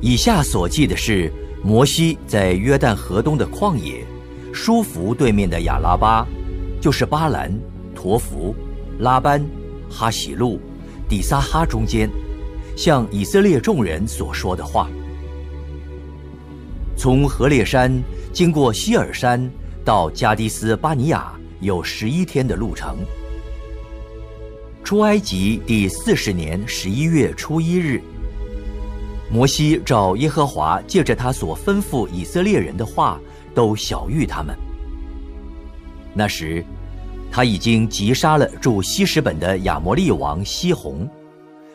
以下所记的是摩西在约旦河东的旷野，舒服对面的亚拉巴。就是巴兰、陀弗、拉班、哈喜路、底撒哈中间，向以色列众人所说的话。从何烈山经过希尔山到加迪斯巴尼亚有十一天的路程。出埃及第四十年十一月初一日，摩西照耶和华借着他所吩咐以色列人的话，都晓谕他们。那时，他已经击杀了驻西什本的亚摩利王西宏，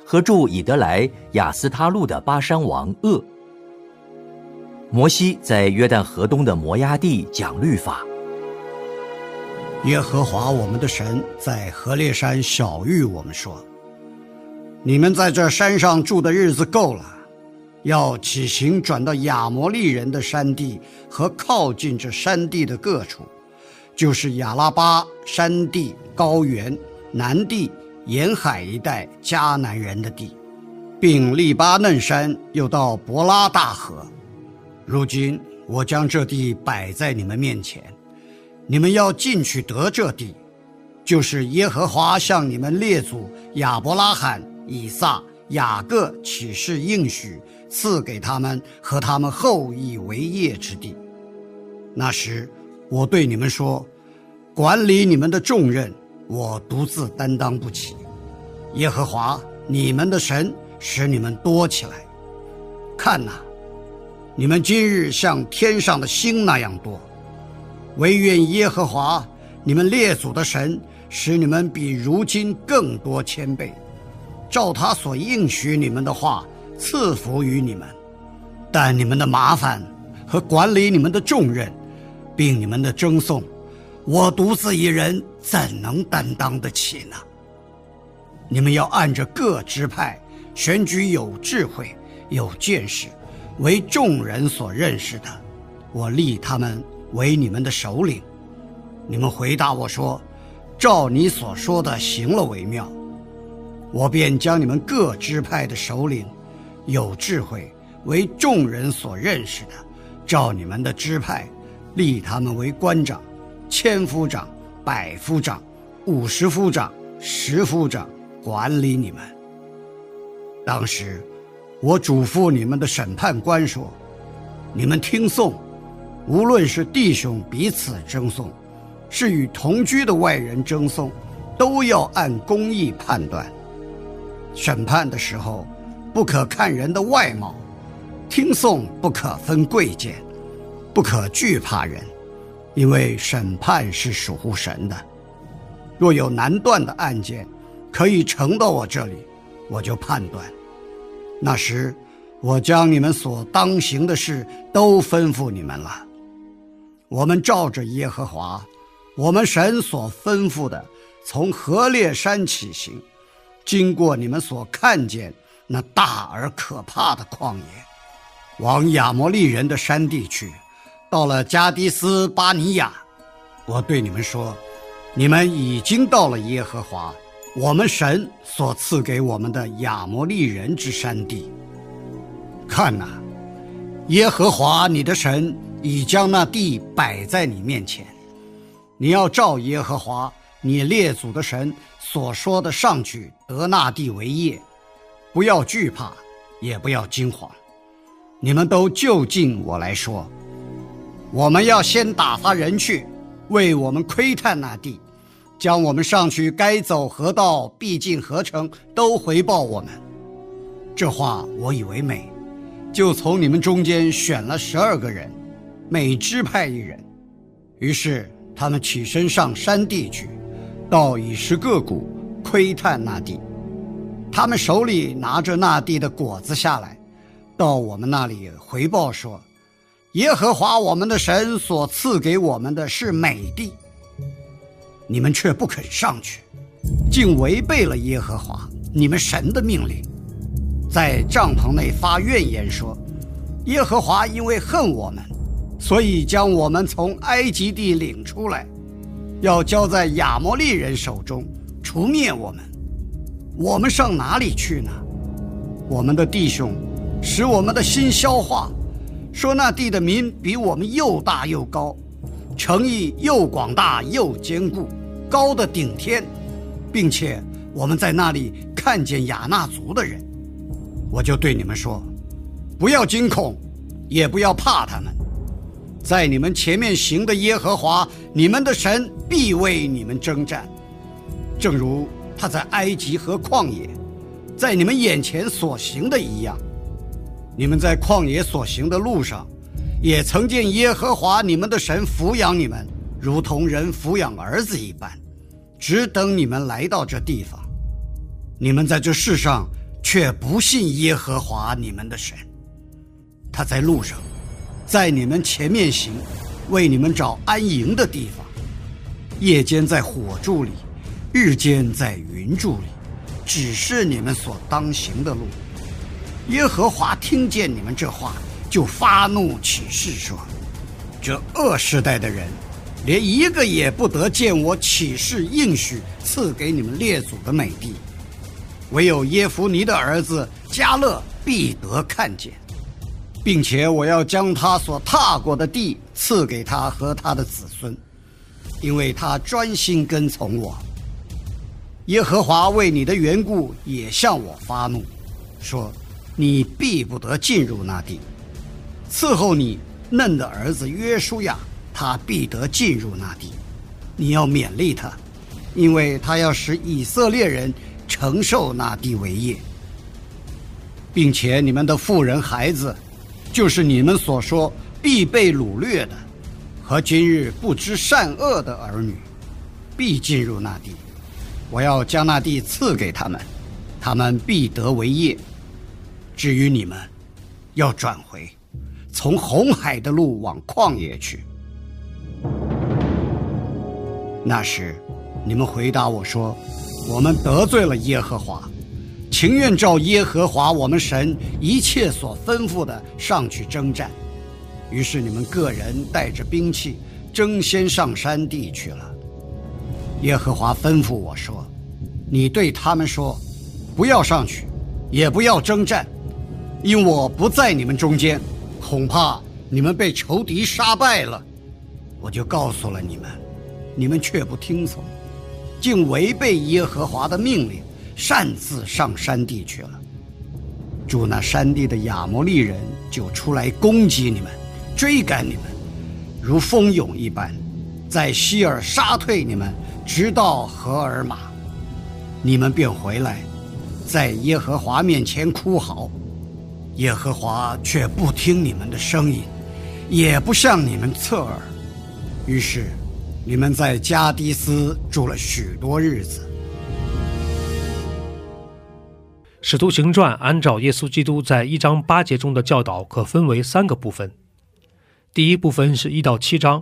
和驻以德莱雅斯他路的巴山王鄂。摩西在约旦河东的摩崖地讲律法。耶和华我们的神在何烈山晓谕我们说：“你们在这山上住的日子够了，要起行转到亚摩利人的山地和靠近这山地的各处。”就是亚拉巴山地、高原、南地、沿海一带迦南人的地，并利巴嫩山，又到伯拉大河。如今我将这地摆在你们面前，你们要进去得这地，就是耶和华向你们列祖亚伯拉罕、以撒、雅各起誓应许赐给他们和他们后裔为业之地。那时。我对你们说，管理你们的重任，我独自担当不起。耶和华你们的神使你们多起来。看呐，你们今日像天上的星那样多。唯愿耶和华你们列祖的神使你们比如今更多千倍，照他所应许你们的话赐福于你们。但你们的麻烦和管理你们的重任。并你们的争讼，我独自一人怎能担当得起呢？你们要按着各支派选举有智慧、有见识、为众人所认识的，我立他们为你们的首领。你们回答我说：“照你所说的行了为妙。”我便将你们各支派的首领，有智慧、为众人所认识的，照你们的支派。立他们为官长、千夫长、百夫长、五十夫长、十夫长，管理你们。当时，我嘱咐你们的审判官说：“你们听讼，无论是弟兄彼此争讼，是与同居的外人争讼，都要按公义判断。审判的时候，不可看人的外貌；听讼不可分贵贱。”不可惧怕人，因为审判是属乎神的。若有难断的案件，可以呈到我这里，我就判断。那时，我将你们所当行的事都吩咐你们了。我们照着耶和华，我们神所吩咐的，从何烈山起行，经过你们所看见那大而可怕的旷野，往亚摩利人的山地去。到了加迪斯巴尼亚，我对你们说，你们已经到了耶和华我们神所赐给我们的亚摩利人之山地。看呐，耶和华你的神已将那地摆在你面前，你要照耶和华你列祖的神所说的上去得那地为业，不要惧怕，也不要惊慌。你们都就近我来说。我们要先打发人去，为我们窥探那地，将我们上去该走河道、必进河城都回报我们。这话我以为美，就从你们中间选了十二个人，每支派一人。于是他们起身上山地去，到以实各谷窥探那地。他们手里拿着那地的果子下来，到我们那里回报说：“耶和华我们的神所赐给我们的是美地。”你们却不肯上去，竟违背了耶和华你们神的命令。在帐篷内发怨言说：“耶和华因为恨我们，所以将我们从埃及地领出来，要交在亚摩利人手中，除灭我们。我们上哪里去呢？我们的弟兄使我们的心消化，说那地的民比我们又大又高，城邑又广大又坚固，高的顶天，并且我们在那里看见亚纳族的人。”我就对你们说，不要惊恐，也不要怕他们。在你们前面行的耶和华，你们的神必为你们征战，正如他在埃及和旷野，在你们眼前所行的一样。你们在旷野所行的路上，也曾见耶和华你们的神抚养你们，如同人抚养儿子一般，只等你们来到这地方。你们在这世上。却不信耶和华你们的神，他在路上，在你们前面行，为你们找安营的地方。夜间在火柱里，日间在云柱里，指示你们所当行的路。耶和华听见你们这话，就发怒起誓说：“这恶世代的人，连一个也不得见我起誓应许赐给你们列祖的美地。”唯有耶夫尼的儿子加勒必得看见，并且我要将他所踏过的地赐给他和他的子孙，因为他专心跟从我。耶和华为你的缘故也向我发怒，说：你必不得进入那地。伺候你嫩的儿子约书亚，他必得进入那地。你要勉励他，因为他要使以色列人。承受那地为业，并且你们的妇人孩子，就是你们所说必被掳掠的，和今日不知善恶的儿女，必进入那地。我要将那地赐给他们，他们必得为业。至于你们，要转回，从红海的路往旷野去。那时，你们回答我说。我们得罪了耶和华，情愿照耶和华我们神一切所吩咐的上去征战。于是你们个人带着兵器，争先上山地去了。耶和华吩咐我说：“你对他们说，不要上去，也不要征战，因我不在你们中间，恐怕你们被仇敌杀败了。”我就告诉了你们，你们却不听从。竟违背耶和华的命令，擅自上山地去了。住那山地的亚摩利人就出来攻击你们，追赶你们，如蜂涌一般，在希尔杀退你们，直到荷尔玛。你们便回来，在耶和华面前哭嚎，耶和华却不听你们的声音，也不向你们侧耳。于是。你们在加迪斯住了许多日子。使徒行传按照耶稣基督在一章八节中的教导，可分为三个部分。第一部分是一到七章，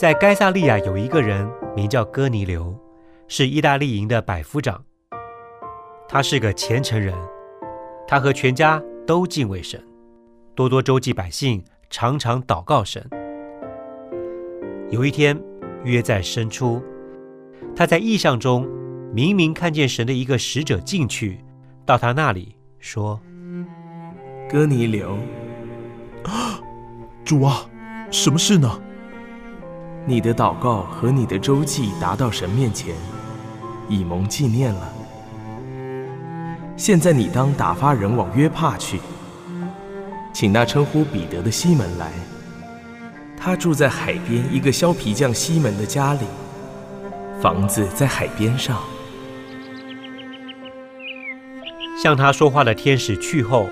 在该萨利亚有一个人名叫哥尼流，是意大利营的百夫长。他是个虔诚人，他和全家都敬畏神，多多周济百姓，常常祷告神。有一天，约在深处，他在异象中明明看见神的一个使者进去，到他那里说：“哥尼流，主啊，什么事呢？你的祷告和你的周记达到神面前，以蒙纪念了。现在你当打发人往约帕去，请那称呼彼得的西门来。他住在海边一个削皮匠西门的家里，房子在海边上。向他说话的天使去后，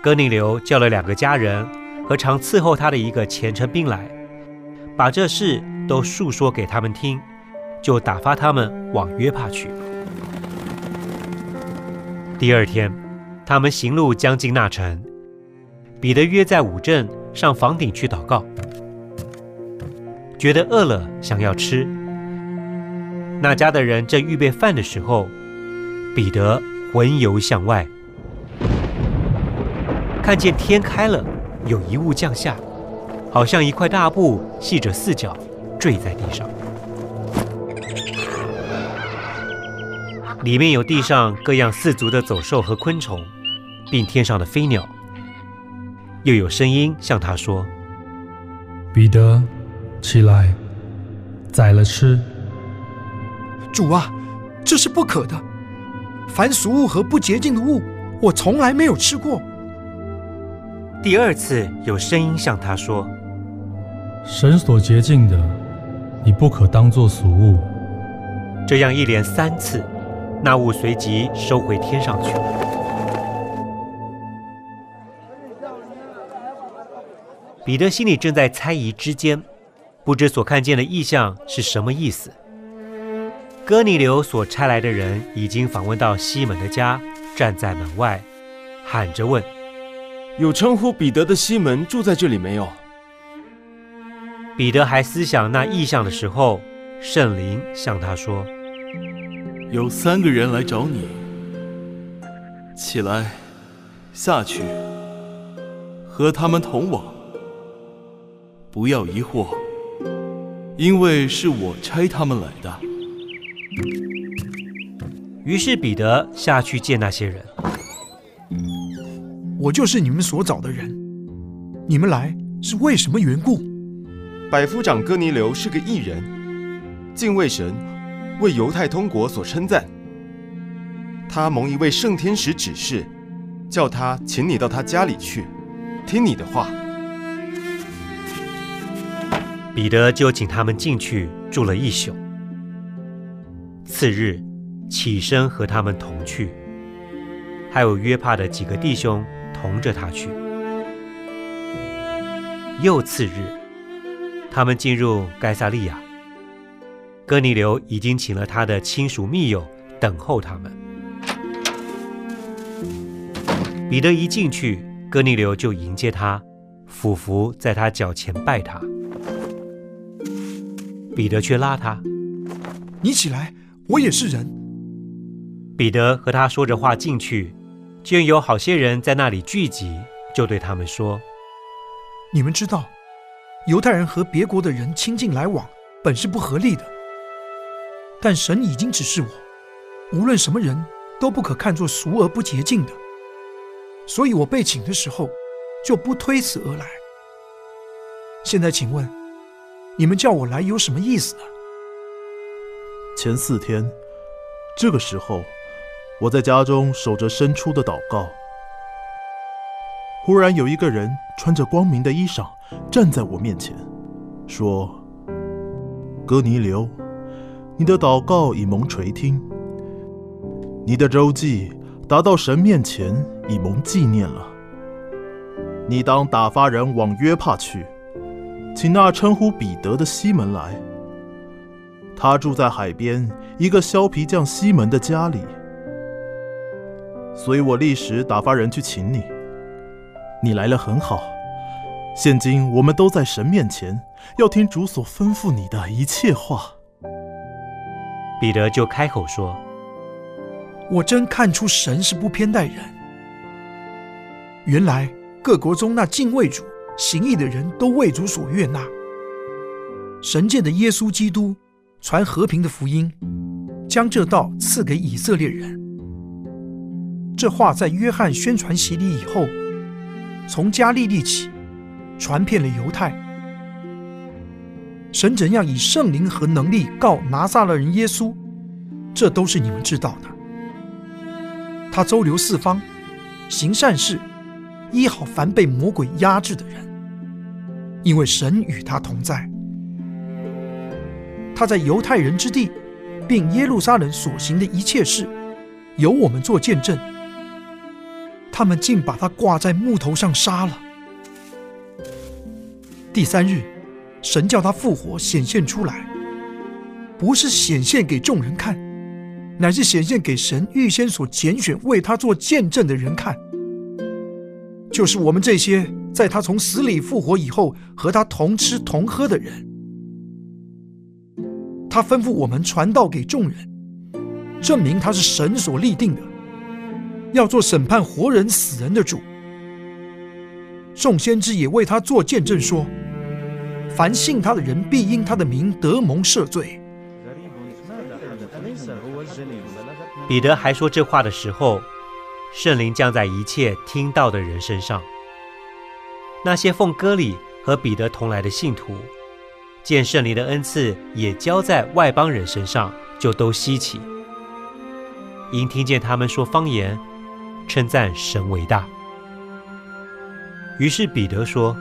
哥尼流叫了两个家人和常伺候他的一个虔诚兵来，把这事都述说给他们听，就打发他们往约帕去。第二天，他们行路将近那城，彼得约在五镇上房顶去祷告，觉得饿了，想要吃。那家的人正预备饭的时候，彼得魂游向外，看见天开了，有一物降下，好像一块大布系着四角，坠在地上。里面有地上各样四足的走兽和昆虫，并天上的飞鸟。又有声音向他说：“彼得，起来，宰了吃。”主啊，这是不可的。凡俗物和不洁净的物，我从来没有吃过。第二次有声音向他说：“神所洁净的，你不可当作俗物。”这样一连三次。那物随即收回天上去了。彼得心里正在猜疑之间，不知所看见的异象是什么意思。哥尼流所差来的人已经访问到西门的家，站在门外，喊着问：“有称呼彼得的西门住在这里没有？”彼得还思想那意象的时候，圣灵向他说。有三个人来找你，起来，下去，和他们同往。不要疑惑，因为是我差他们来的。于是彼得下去见那些人。我就是你们所找的人，你们来是为什么缘故？百夫长哥尼流是个异人，敬畏神。为犹太通国所称赞，他蒙一位圣天使指示，叫他请你到他家里去，听你的话。彼得就请他们进去住了一宿。次日起身和他们同去，还有约帕的几个弟兄同着他去。又次日，他们进入该萨利亚。哥尼流已经请了他的亲属密友等候他们。彼得一进去，哥尼流就迎接他，俯伏在他脚前拜他。彼得却拉他：“你起来，我也是人。”彼得和他说着话进去，见有好些人在那里聚集，就对他们说：“你们知道，犹太人和别国的人亲近来往，本是不合理的。”但神已经指示我，无论什么人都不可看作俗而不洁净的，所以我被请的时候就不推辞而来。现在请问，你们叫我来有什么意思呢？前四天，这个时候，我在家中守着伸出的祷告，忽然有一个人穿着光明的衣裳站在我面前，说：“哥尼流。”你的祷告已蒙垂听，你的周记达到神面前，已蒙纪念了。你当打发人往约帕去，请那称呼彼得的西门来。他住在海边一个削皮匠西门的家里，所以我立时打发人去请你。你来了很好。现今我们都在神面前，要听主所吩咐你的一切话。彼得就开口说：“我真看出神是不偏待人。原来各国中那敬畏主、行义的人都为主所悦纳。神界的耶稣基督传和平的福音，将这道赐给以色列人。这话在约翰宣传洗礼以后，从加利利起，传遍了犹太。神怎样以圣灵和能力告拿撒勒人耶稣，这都是你们知道的。他周流四方，行善事，医好凡被魔鬼压制的人，因为神与他同在。他在犹太人之地，并耶路撒冷所行的一切事，由我们做见证。他们竟把他挂在木头上杀了。第三日，神叫他复活，显现出来，不是显现给众人看，乃是显现给神预先所拣选为他做见证的人看，就是我们这些在他从死里复活以后和他同吃同喝的人。他吩咐我们传道给众人，证明他是神所立定的。要做审判活人死人的主，众先知也为他做见证说：凡信他的人必因他的名得蒙赦罪。彼得还说这话的时候，圣灵降在一切听到的人身上。那些奉割礼和彼得同来的信徒，见圣灵的恩赐也交在外邦人身上，就都稀奇，因听见他们说方言。称赞神为大。于是彼得说：“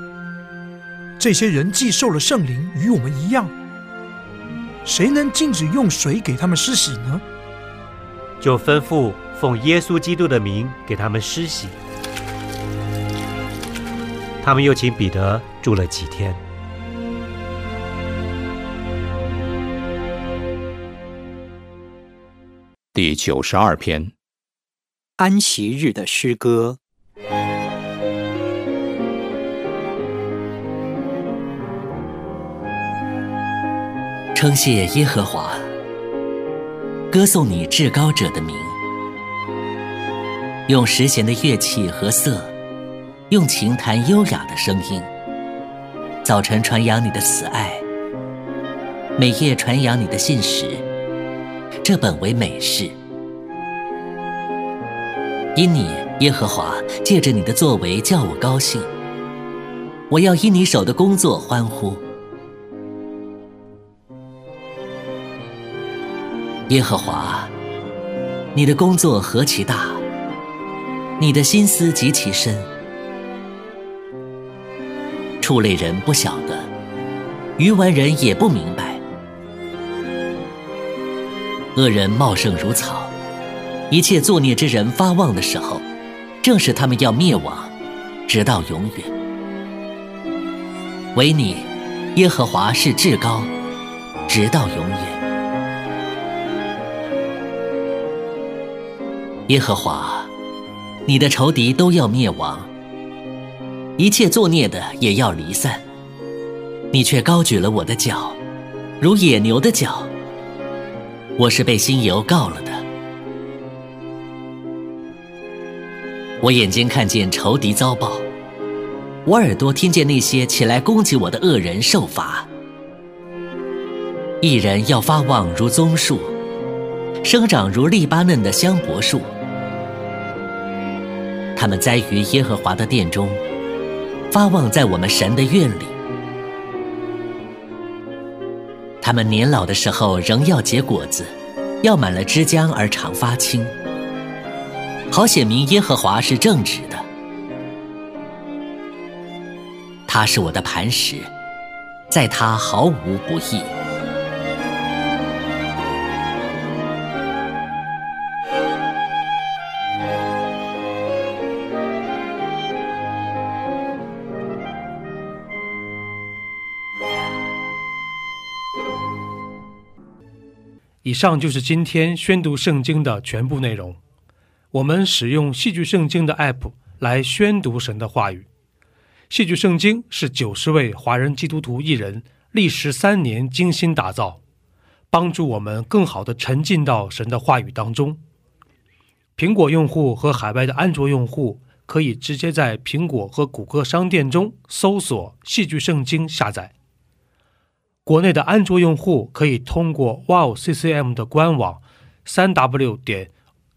这些人既受了圣灵，与我们一样，谁能禁止用水给他们施洗呢？”就吩咐奉耶稣基督的名给他们施洗。他们又请彼得住了几天。第九十二篇。安息日的诗歌。称谢耶和华，歌颂你至高者的名，用十弦的乐器和瑟，用琴弹优雅的声音。早晨传扬你的慈爱，每夜传扬你的信实，这本为美事。因你耶和华借着你的作为叫我高兴，我要因你手的工作欢呼。耶和华，你的工作何其大，你的心思极其深，畜类人不晓得，愚顽人也不明白，恶人茂盛如草。一切作孽之人发旺的时候，正是他们要灭亡，直到永远。唯你，耶和华是至高，直到永远。耶和华，你的仇敌都要灭亡，一切作孽的也要离散。你却高举了我的脚，如野牛的脚。我是被新油告了的。我眼睛看见仇敌遭报，我耳朵听见那些起来攻击我的恶人受罚。一人要发旺如棕树，生长如利巴嫩的香柏树。他们栽于耶和华的殿中，发旺在我们神的院里。他们年老的时候仍要结果子，要满了枝浆而常发青。好显明耶和华是正直的，他是我的磐石，在他毫无不义。以上就是今天宣读圣经的全部内容。我们使用《戏剧圣经》的 App 来宣读神的话语。《戏剧圣经》是九十位华人基督徒艺人历时三年精心打造，帮助我们更好的沉浸到神的话语当中。苹果用户和海外的安卓用户可以直接在苹果和谷歌商店中搜索《戏剧圣经》下载。国内的安卓用户可以通过 WowCCM 的官网（三 W 点）。